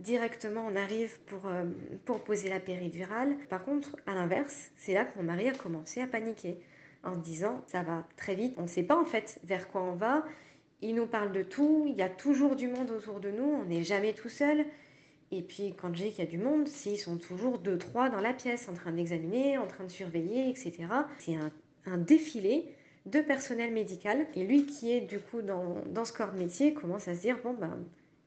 directement on arrive pour, euh, pour poser la péridurale. Par contre, à l'inverse, c'est là que mon mari a commencé à paniquer en se disant ça va très vite, on ne sait pas en fait vers quoi on va. Il nous parle de tout, il y a toujours du monde autour de nous, on n'est jamais tout seul. Et puis quand j'ai qu'il y a du monde, s'ils sont toujours deux, trois dans la pièce, en train d'examiner, en train de surveiller, etc. C'est un, un, défilé de personnel médical. Et lui qui est du coup dans, dans ce corps de métier commence à se dire, bon ben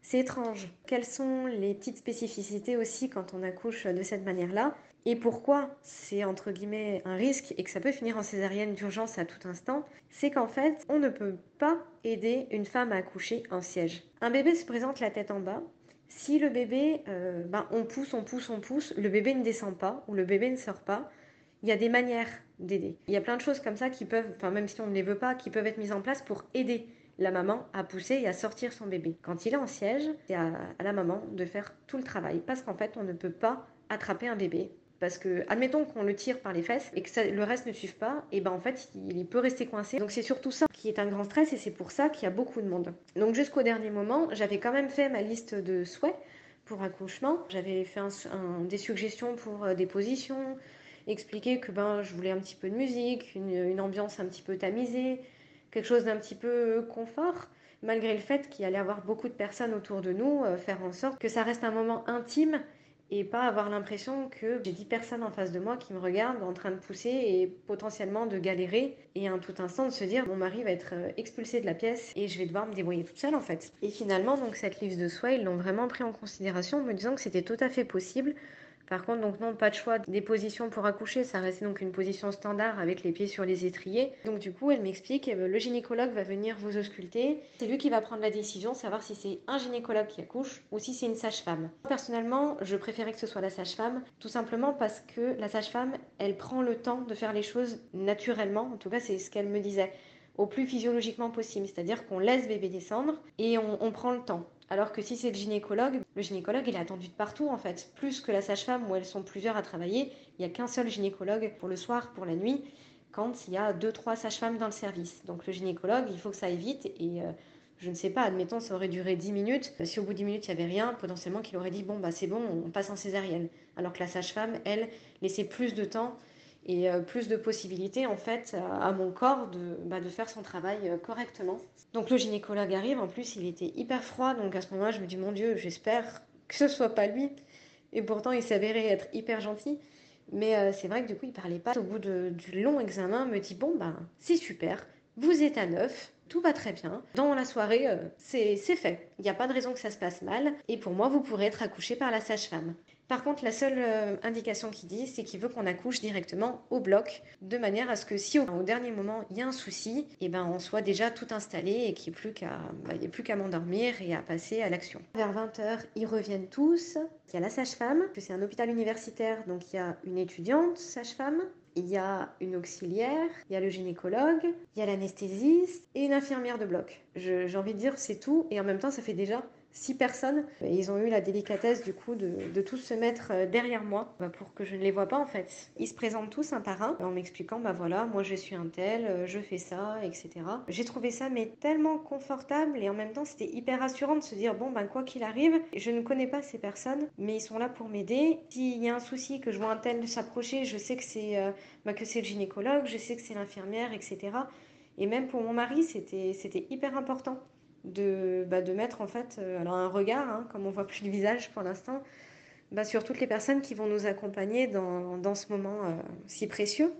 c'est étrange. Quelles sont les petites spécificités aussi quand on accouche de cette manière-là et pourquoi c'est entre guillemets un risque et que ça peut finir en césarienne d'urgence à tout instant, c'est qu'en fait, on ne peut pas aider une femme à accoucher en siège. Un bébé se présente la tête en bas. Si le bébé, euh, ben, on pousse, on pousse, on pousse, le bébé ne descend pas ou le bébé ne sort pas, il y a des manières d'aider. Il y a plein de choses comme ça qui peuvent, enfin même si on ne les veut pas, qui peuvent être mises en place pour aider la maman à pousser et à sortir son bébé. Quand il est en siège, c'est à, la maman de faire tout le travail parce qu'en fait, on ne peut pas attraper un bébé. Parce que, admettons qu'on le tire par les fesses et que le reste ne suive pas, et ben en fait, il, peut rester coincé. Donc c'est surtout ça qui est un grand stress et c'est pour ça qu'il y a beaucoup de monde. Donc jusqu'au dernier moment, j'avais quand même fait ma liste de souhaits pour accouchement. J'avais fait des suggestions pour euh, des positions, expliquer que ben, je voulais un petit peu de musique, une ambiance un petit peu tamisée, quelque chose d'un petit peu confort, malgré le fait qu'il allait avoir beaucoup de personnes autour de nous, euh, faire en sorte que ça reste un moment intime et pas avoir l'impression que j'ai 10 personnes en face de moi qui me regardent en train de pousser et potentiellement de galérer et un tout instant de se dire mon mari va être euh, expulsé de la pièce et je vais devoir me débrouiller toute seule en fait. Et finalement donc cette liste de soins ils l'ont vraiment pris en considération en me disant que c'était tout à fait possible par contre, donc non, pas de choix des positions pour accoucher, ça restait donc une position standard avec les pieds sur les étriers. Donc du coup, elle m'explique, que le gynécologue va venir vous ausculter. C'est lui qui va prendre la décision, savoir si c'est un gynécologue qui accouche ou si c'est une sage-femme. Personnellement, je préférais que ce soit la sage-femme, tout simplement parce que la sage-femme, elle prend le temps de faire les choses naturellement. En tout cas, c'est ce qu'elle me disait au plus physiologiquement possible, c'est-à-dire qu'on laisse bébé descendre et on, on prend le temps. Alors que si c'est le gynécologue, le gynécologue, il est attendu de partout en fait. Plus que la sage-femme où elles sont plusieurs à travailler, il n'y a qu'un seul gynécologue pour le soir, pour la nuit, quand il y a deux, trois sages-femmes dans le service. Donc le gynécologue, il faut que ça aille vite et euh, je ne sais pas, admettons, ça aurait duré 10 minutes. Si au bout de 10 minutes, il n'y avait rien, potentiellement qu'il aurait dit bon, bah c'est bon, on passe en césarienne. Alors que la sage-femme, elle, laissait plus de temps et euh, plus de possibilités en fait à, mon corps de, bah, de, faire son travail euh, correctement. Donc le gynécologue arrive, en plus il était hyper froid, donc à ce moment-là je me dis mon Dieu, j'espère que ce soit pas lui. Et pourtant il s'avérait être hyper gentil. Mais euh, c'est vrai que du coup il parlait pas. Au bout du long examen, me dit bon ben c'est super, vous êtes à neuf, tout va très bien. Dans la soirée, c'est fait. Il n'y a pas de raison que ça se passe mal. Et pour moi, vous pourrez être accouché par la sage-femme. Par contre, la seule euh, indication qu'il dit, c'est qu'il veut qu'on accouche directement au bloc, de manière à ce que si au, dernier moment il y a un souci, eh ben, on soit déjà tout installé et qu'il n'y ait plus qu'à bah, m'endormir et à passer à l'action. Vers 20h, ils reviennent tous. Il y a la sage-femme, que c'est un hôpital universitaire, donc il y a une étudiante sage-femme, il y a une auxiliaire, il y a le gynécologue, il y a l'anesthésiste et une infirmière de bloc. J'ai envie de dire c'est tout et en même temps ça fait déjà six personnes. Et ils ont eu la délicatesse du coup de, tous se mettre euh, derrière moi bah, pour que je ne les vois pas en fait. Ils se présentent tous un par un en m'expliquant bah voilà, moi je suis un tel, euh, je fais ça, etc. J'ai trouvé ça mais tellement confortable et en même temps c'était hyper rassurant de se dire bon ben quoi qu'il arrive, je ne connais pas ces personnes mais ils sont là pour m'aider. S'il y a un souci que je vois un tel s'approcher, je sais que c'est euh, bah, que c'est le gynécologue, je sais que c'est l'infirmière, etc. Et même pour mon mari, c'était hyper important de, bah, de mettre en fait euh, alors un regard, hein, comme on voit plus le visage pour l'instant, bah, sur toutes les personnes qui vont nous accompagner dans, dans ce moment euh, si précieux.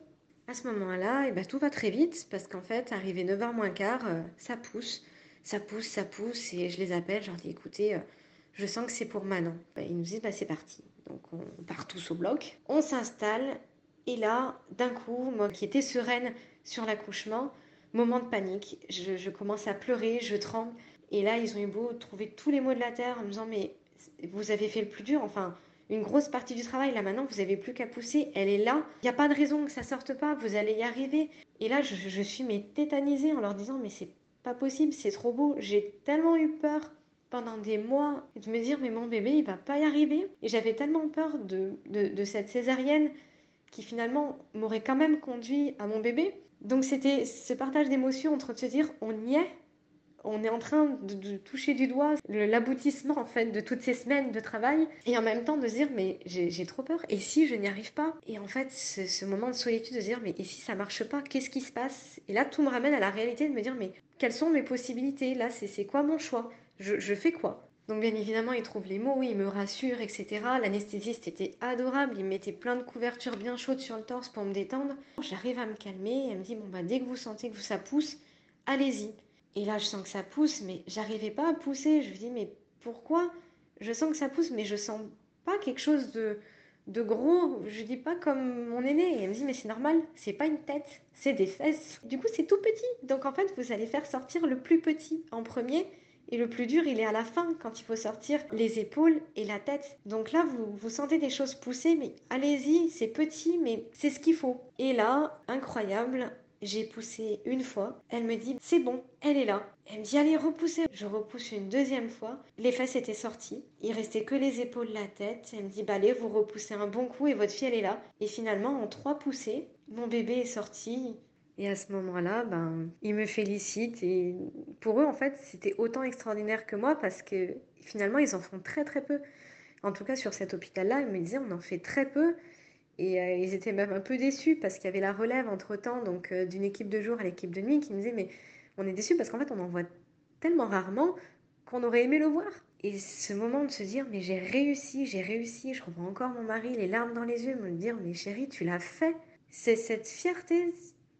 À ce moment-là, et bah, tout va très vite parce qu'en fait, arrivé 9h moins quart, euh, ça pousse, ça pousse, ça pousse et je les appelle, je leur dis écoutez, je sens que c'est pour Manon. ils nous disent bah, c'est parti. Donc on part tous au bloc, on s'installe et là, d'un coup, moi qui étais sereine sur l'accouchement, moment de panique. Je, commence à pleurer, je tremble. Et là, ils ont eu beau trouver tous les mots de la terre en me disant Mais vous avez fait le plus dur. Enfin, une grosse partie du travail, là maintenant, vous n'avez plus qu'à pousser. Elle est là. Il n'y a pas de raison que ça sorte pas. Vous allez y arriver. Et là, je, je suis mais tétanisée en leur disant Mais c'est pas possible, c'est trop beau. J'ai tellement eu peur pendant des mois de me dire mais mon bébé il va pas y arriver et j'avais tellement peur de, de, de, cette césarienne qui finalement m'aurait quand même conduit à mon bébé donc c'était ce partage d'émotions entre se dire on y est. On est en train de, toucher du doigt l'aboutissement en fait de toutes ces semaines de travail. Et en même temps de se dire mais j'ai trop peur. Et si je n'y arrive pas? Et en fait ce, moment de solitude de se dire mais et si ça marche pas? Qu'est-ce qui se passe? Et là tout me ramène à la réalité de me dire mais quelles sont mes possibilités? Là c'est quoi mon choix? Je fais quoi? Donc bien évidemment, il trouve les mots, il me rassure, etc. L'anesthésiste était adorable, il mettait plein de couvertures bien chaudes sur le torse pour me détendre. J'arrive à me calmer, elle me dit, bon bah dès que vous sentez que ça pousse, allez-y. Et là, je sens que ça pousse, mais j'arrivais pas à pousser. Je me dis, mais pourquoi? Je sens que ça pousse, mais je sens pas quelque chose de, de gros. Je dis pas comme mon aîné. Et elle me dit, mais c'est normal, c'est pas une tête, c'est des fesses. Du coup, c'est tout petit. Donc en fait, vous allez faire sortir le plus petit en premier. Et le plus dur, il est à la fin, quand il faut sortir les épaules et la tête. Donc là, vous, vous sentez des choses pousser, mais allez-y, c'est petit, mais c'est ce qu'il faut. Et là, incroyable, j'ai poussé une fois. Elle me dit c'est bon, elle est là. Elle me dit allez repousser. Je repousse une deuxième fois. Les fesses étaient sorties. Il restait que les épaules, la tête. Elle me dit bah allez vous repoussez un bon coup et votre fille elle est là. Et finalement en trois poussées, mon bébé est sorti. Et à ce moment-là, ben, ils me félicitent. Et pour eux, en fait, c'était autant extraordinaire que moi parce que finalement, ils en font très très peu. En tout cas, sur cet hôpital-là, ils me disaient on en fait très peu. Et euh, ils étaient même un peu déçus parce qu'il y avait la relève entre-temps, donc euh, d'une équipe de jour à l'équipe de nuit, qui me disait mais on est déçus parce qu'en fait on en voit tellement rarement qu'on aurait aimé le voir. Et ce moment de se dire mais j'ai réussi, j'ai réussi, je revois encore mon mari, les larmes dans les yeux, me dire mais chérie tu l'as fait. C'est cette fierté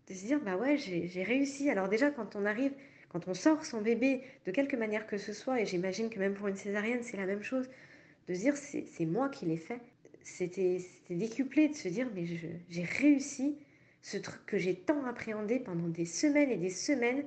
de se dire bah ouais j'ai réussi. Alors déjà quand on arrive, quand on sort son bébé de quelque manière que ce soit, et j'imagine que même pour une césarienne c'est la même chose, de se dire c'est moi qui l'ai fait c'était décuplé de se dire mais j'ai réussi ce truc que j'ai tant appréhendé pendant des semaines et des semaines,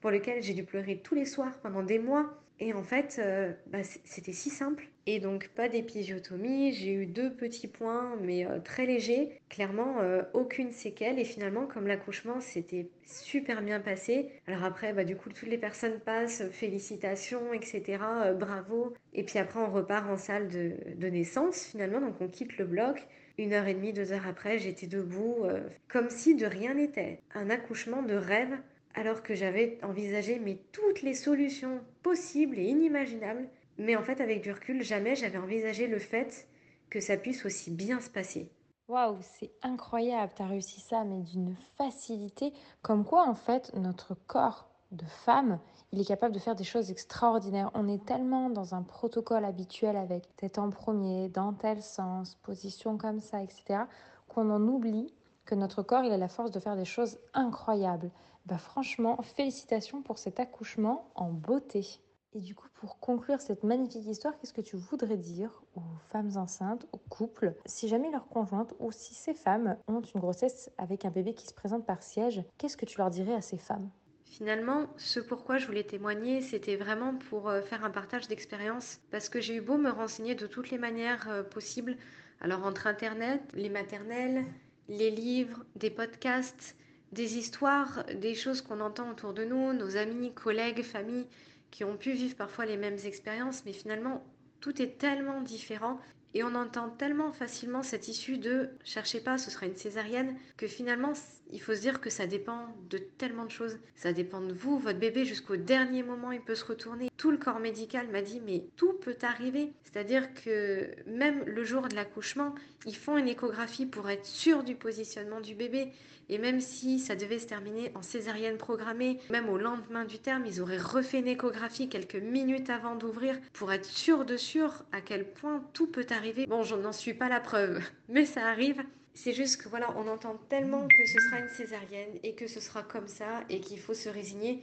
pour lequel j'ai dû pleurer tous les soirs pendant des mois. Et en fait, euh, bah, c'était si simple. Et donc, pas d'épisiotomie. J'ai eu deux petits points, mais euh, très légers. Clairement, euh, aucune séquelle. Et finalement, comme l'accouchement s'était super bien passé, alors après, bah, du coup, toutes les personnes passent, félicitations, etc. bravo. Et puis après, on repart en salle de, de, naissance, finalement. Donc, on quitte le bloc. Une heure et demie, deux heures après, j'étais debout, comme si de rien n'était. Un accouchement de rêve alors que j'avais envisagé toutes les solutions possibles et inimaginables. Mais en fait, avec du recul, jamais j'avais envisagé le fait que ça puisse aussi bien se passer. Waouh, c'est incroyable, tu as réussi ça, mais d'une facilité. Comme quoi, en fait, notre corps de femme, il est capable de faire des choses extraordinaires. On est tellement dans un protocole habituel avec tête en premier, dans tel sens, position comme ça, etc., qu'on en oublie que notre corps, il a la force de faire des choses incroyables. Bah franchement, félicitations pour cet accouchement en beauté. Et du coup, pour conclure cette magnifique histoire, qu'est-ce que tu voudrais dire aux femmes enceintes, aux couples, si jamais leur conjointe ou si ces femmes ont une grossesse avec un bébé qui se présente par siège, qu'est-ce que tu leur dirais à ces femmes? Finalement, ce pourquoi je voulais témoigner, c'était vraiment pour euh, faire un partage d'expérience, parce que j'ai eu beau me renseigner de toutes les manières euh, possibles, alors entre Internet, les maternelles, les livres, des podcasts, des histoires, des choses qu'on entend autour de nous, nos amis, collègues, familles qui ont pu vivre parfois les mêmes expériences, mais finalement tout est tellement différent et on entend tellement facilement cette issue de cherchez pas, ce sera une césarienne, que finalement il faut se dire que ça dépend de tellement de choses. Ça dépend de vous, votre bébé jusqu'au dernier moment il peut se retourner. Tout le corps médical m'a dit mais tout peut arriver. C'est-à-dire que même le jour de l'accouchement, ils font une échographie pour être sûr du positionnement du bébé. Et même si ça devait se terminer en césarienne programmée, même au lendemain du terme, ils auraient refait une échographie quelques minutes avant d'ouvrir pour être sûr de sûr à quel point tout peut arriver. Bon, je n'en suis pas la preuve, (laughs) mais ça arrive. C'est juste que voilà, on entend tellement que ce sera une césarienne et que ce sera comme ça et qu'il faut se résigner.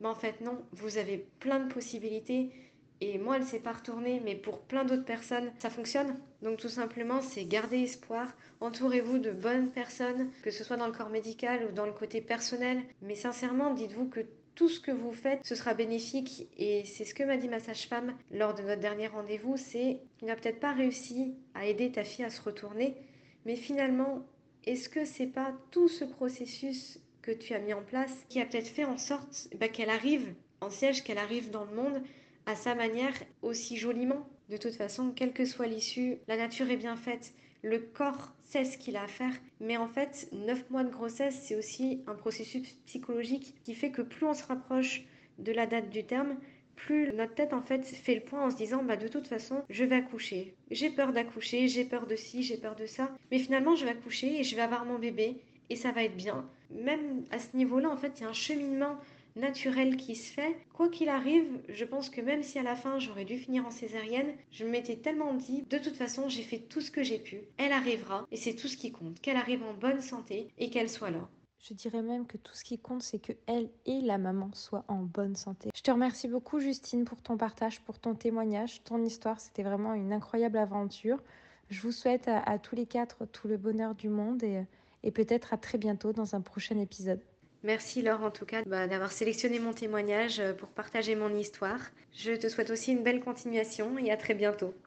Mais en fait, non, vous avez plein de possibilités et moi elle s'est pas retournée, mais pour plein d'autres personnes ça fonctionne. Donc tout simplement c'est garder espoir, entourez-vous de bonnes personnes, que ce soit dans le corps médical ou dans le côté personnel, mais sincèrement dites-vous que tout ce que vous faites, ce sera bénéfique. Et c'est ce que m'a dit ma sage-femme lors de notre dernier rendez-vous, c'est tu n'as peut-être pas réussi à aider ta fille à se retourner, mais finalement, est-ce que c'est pas tout ce processus que tu as mis en place qui a peut-être fait en sorte bah, qu'elle arrive en siège, qu'elle arrive dans le monde à sa manière aussi joliment? De toute façon, quelle que soit l'issue, la nature est bien faite. Le corps sait ce qu'il a à faire. Mais en fait, 9 mois de grossesse, c'est aussi un processus psychologique qui fait que plus on se rapproche de la date du terme, plus notre tête en fait fait le point en se disant bah de toute façon je vais accoucher. J'ai peur d'accoucher, j'ai peur de ci, j'ai peur de ça, mais finalement je vais accoucher et je vais avoir mon bébé et ça va être bien. Même à ce niveau-là en fait il y a un cheminement naturel qui se fait. Quoi qu'il arrive, je pense que même si à la fin j'aurais dû finir en césarienne, je m'étais tellement dit, de toute façon j'ai fait tout ce que j'ai pu, elle arrivera et c'est tout ce qui compte, qu'elle arrive en bonne santé et qu'elle soit là. Je dirais même que tout ce qui compte, c'est que elle et la maman soient en bonne santé. Je te remercie beaucoup, Justine, pour ton partage, pour ton témoignage, ton histoire. C'était vraiment une incroyable aventure. Je vous souhaite à, tous les quatre tout le bonheur du monde et, peut-être à très bientôt dans un prochain épisode. Merci Laure en tout cas bah, d'avoir sélectionné mon témoignage euh, pour partager mon histoire. Je te souhaite aussi une belle continuation et à très bientôt.